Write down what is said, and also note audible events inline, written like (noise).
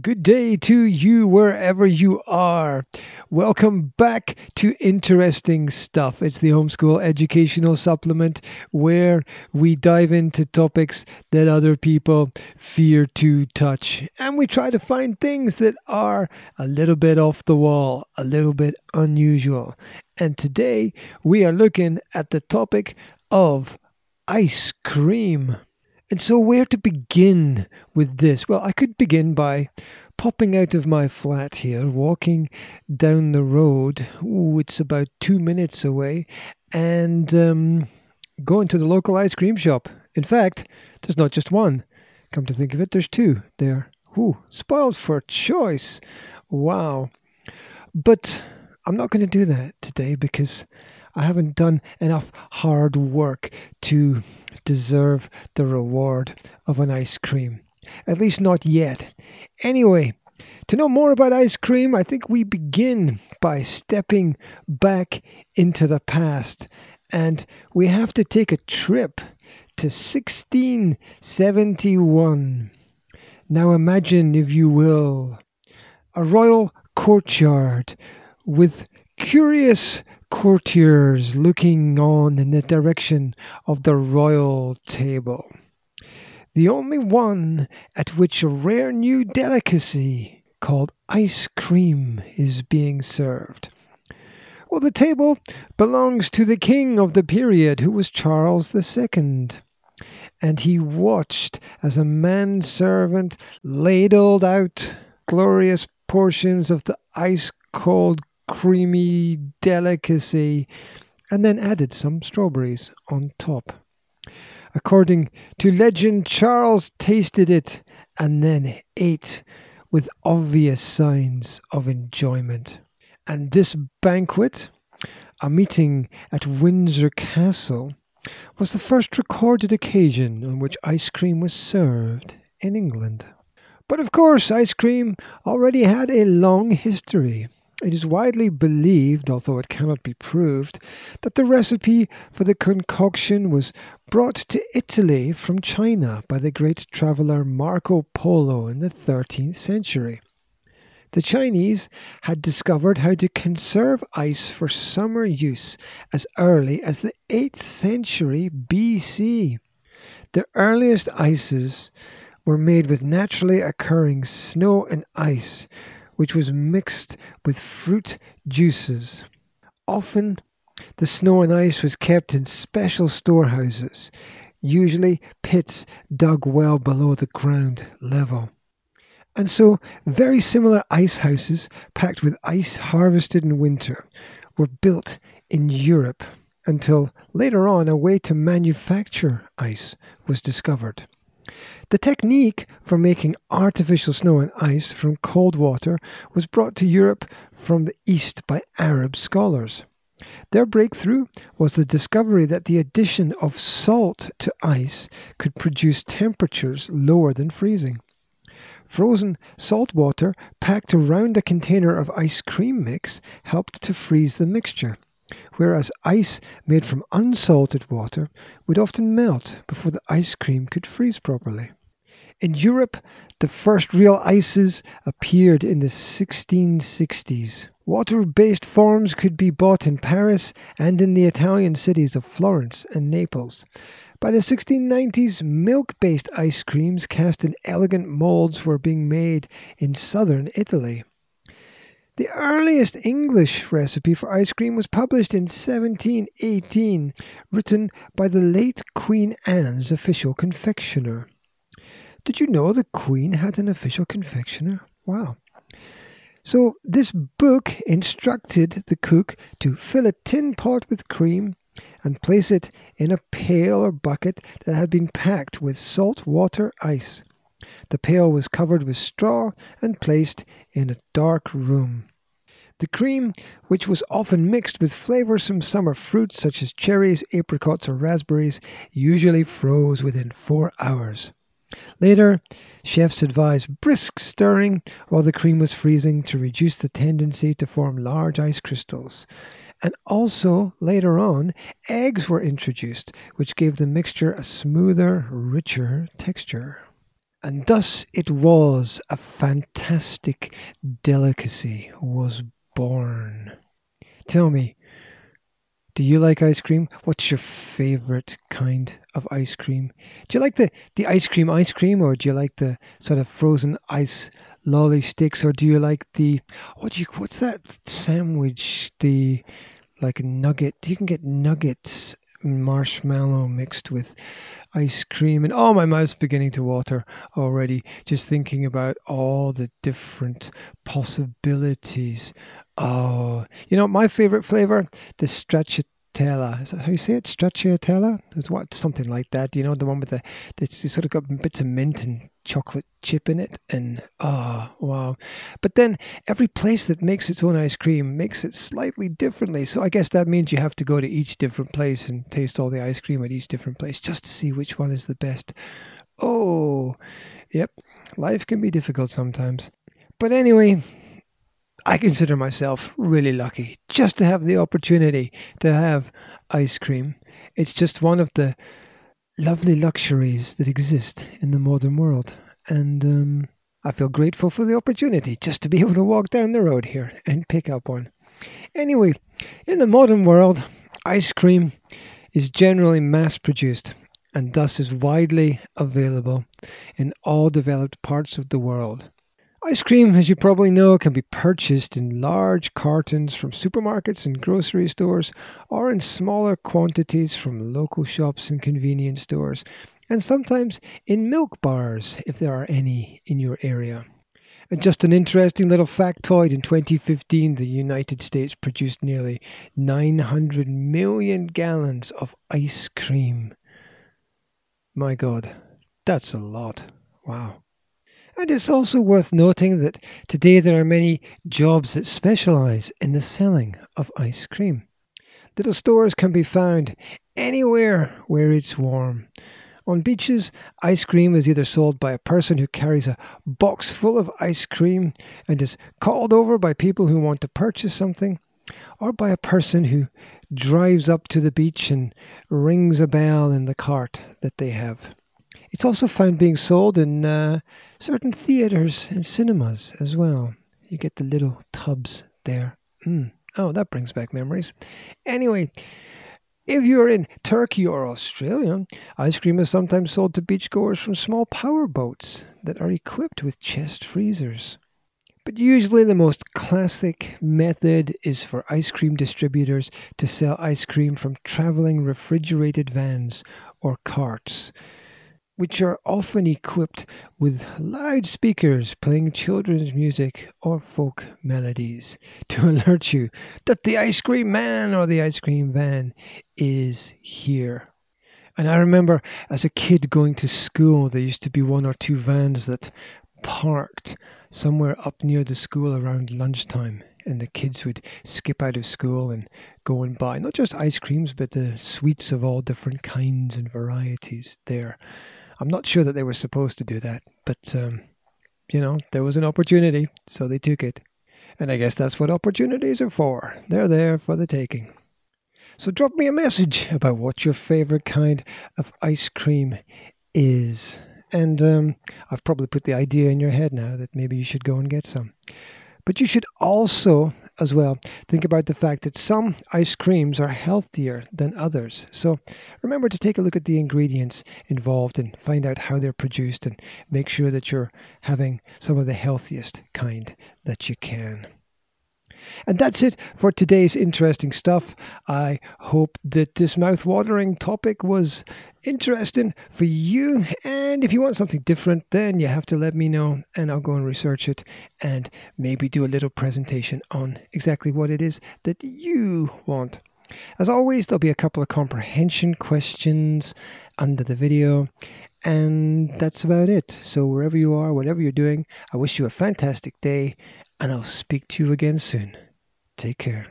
Good day to you wherever you are. Welcome back to Interesting Stuff. It's the Homeschool Educational Supplement where we dive into topics that other people fear to touch. And we try to find things that are a little bit off the wall, a little bit unusual. And today we are looking at the topic of ice cream. And so, where to begin with this? Well, I could begin by popping out of my flat here, walking down the road. Ooh, it's about two minutes away, and um, going to the local ice cream shop. In fact, there's not just one. Come to think of it, there's two there. Ooh, spoiled for choice. Wow. But I'm not going to do that today because I haven't done enough hard work to deserve the reward of an ice cream. At least not yet. Anyway, to know more about ice cream, I think we begin by stepping back into the past. And we have to take a trip to 1671. Now imagine, if you will, a royal courtyard with curious courtiers looking on in the direction of the royal table. The only one at which a rare new delicacy called ice cream is being served. Well, the table belongs to the king of the period, who was Charles II. And he watched as a manservant ladled out glorious portions of the ice cold creamy delicacy, and then added some strawberries on top. According to legend, Charles tasted it and then ate with obvious signs of enjoyment. And this banquet, a meeting at Windsor Castle, was the first recorded occasion on which ice cream was served in England. But of course, ice cream already had a long history. It is widely believed, although it cannot be proved, that the recipe for the concoction was brought to Italy from China by the great traveller Marco Polo in the 13th century. The Chinese had discovered how to conserve ice for summer use as early as the 8th century BC. The earliest ices were made with naturally occurring snow and ice, which was mixed with fruit juices. Often, the snow and ice was kept in special storehouses, usually pits dug well below the ground level. And so, very similar ice houses packed with ice harvested in winter were built in Europe until later on a way to manufacture ice was discovered. The technique for making artificial snow and ice from cold water was brought to Europe from the East by Arab scholars. Their breakthrough was the discovery that the addition of salt to ice could produce temperatures lower than freezing. Frozen salt water packed around a container of ice cream mix helped to freeze the mixture whereas ice made from unsalted water would often melt before the ice cream could freeze properly. In Europe, the first real ices appeared in the 1660s. Water based forms could be bought in Paris and in the Italian cities of Florence and Naples. By the 1690s, milk based ice creams cast in elegant molds were being made in southern Italy. The earliest English recipe for ice cream was published in 1718, written by the late Queen Anne's official confectioner. Did you know the Queen had an official confectioner? Wow. So, this book instructed the cook to fill a tin pot with cream and place it in a pail or bucket that had been packed with salt water ice. The pail was covered with straw and placed in a dark room. The cream, which was often mixed with flavoursome summer fruits such as cherries, apricots, or raspberries, usually froze within four hours. Later, chefs advised brisk stirring while the cream was freezing to reduce the tendency to form large ice crystals. And also, later on, eggs were introduced, which gave the mixture a smoother, richer texture. And thus it was a fantastic delicacy was born. Tell me, do you like ice cream? What's your favorite kind of ice cream? Do you like the, the ice cream ice cream or do you like the sort of frozen ice lolly sticks or do you like the what do you what's that sandwich the like nugget you can get nuggets marshmallow mixed with ice cream and oh my mouth's beginning to water already just thinking about all the different possibilities. Oh you know my favorite flavor the stracciatella is that how you say it? Stracciatella it's what something like that you know the one with the it's sort of got bits of mint and chocolate chip in it and ah oh, wow. But then every place that makes its own ice cream makes it slightly differently. So i guess that means you have to go to each different place and taste all the ice cream at each different place just to see which one is the best. Oh yep. Life can be difficult sometimes. But anyway I consider myself really lucky just to have the opportunity to have ice cream. It's just one of the lovely luxuries that exist in the modern world. And um, I feel grateful for the opportunity just to be able to walk down the road here and pick up one. Anyway, in the modern world, ice cream is generally mass produced and thus is widely available in all developed parts of the world. Ice cream, as you probably know, can be purchased in large cartons from supermarkets and grocery stores or in smaller quantities from local shops and convenience stores, and sometimes in milk bars if there are any in your area. And just an interesting little factoid in 2015, the United States produced nearly 900 million gallons of ice cream. My God, that's a lot. Wow. And it's also worth noting that today there are many jobs that specialize in the selling of ice cream. Little stores can be found anywhere where it's warm. On beaches, ice cream is either sold by a person who carries a box full of ice cream and is called over by people who want to purchase something, or by a person who drives up to the beach and rings a bell in the cart that they have. It's also found being sold in uh, certain theatres and cinemas as well. You get the little tubs there. Mm. Oh, that brings back memories. Anyway, if you're in Turkey or Australia, ice cream is sometimes sold to beachgoers from small power boats that are equipped with chest freezers. But usually, the most classic method is for ice cream distributors to sell ice cream from traveling refrigerated vans or carts which are often equipped with loudspeakers playing children's music or folk melodies to (laughs) alert you that the ice cream man or the ice cream van is here. And I remember as a kid going to school, there used to be one or two vans that parked somewhere up near the school around lunchtime. And the kids would skip out of school and go and buy not just ice creams, but the sweets of all different kinds and varieties there. I'm not sure that they were supposed to do that, but um, you know, there was an opportunity, so they took it. And I guess that's what opportunities are for. They're there for the taking. So drop me a message about what your favorite kind of ice cream is. And um, I've probably put the idea in your head now that maybe you should go and get some. But you should also as well. Think about the fact that some ice creams are healthier than others. So remember to take a look at the ingredients involved and find out how they're produced and make sure that you're having some of the healthiest kind that you can. And that's it for today's interesting stuff. I hope that this mouth-watering topic was interesting for you. And if you want something different, then you have to let me know and I'll go and research it and maybe do a little presentation on exactly what it is that you want. As always, there'll be a couple of comprehension questions under the video. And that's about it. So, wherever you are, whatever you're doing, I wish you a fantastic day and I'll speak to you again soon. Take care.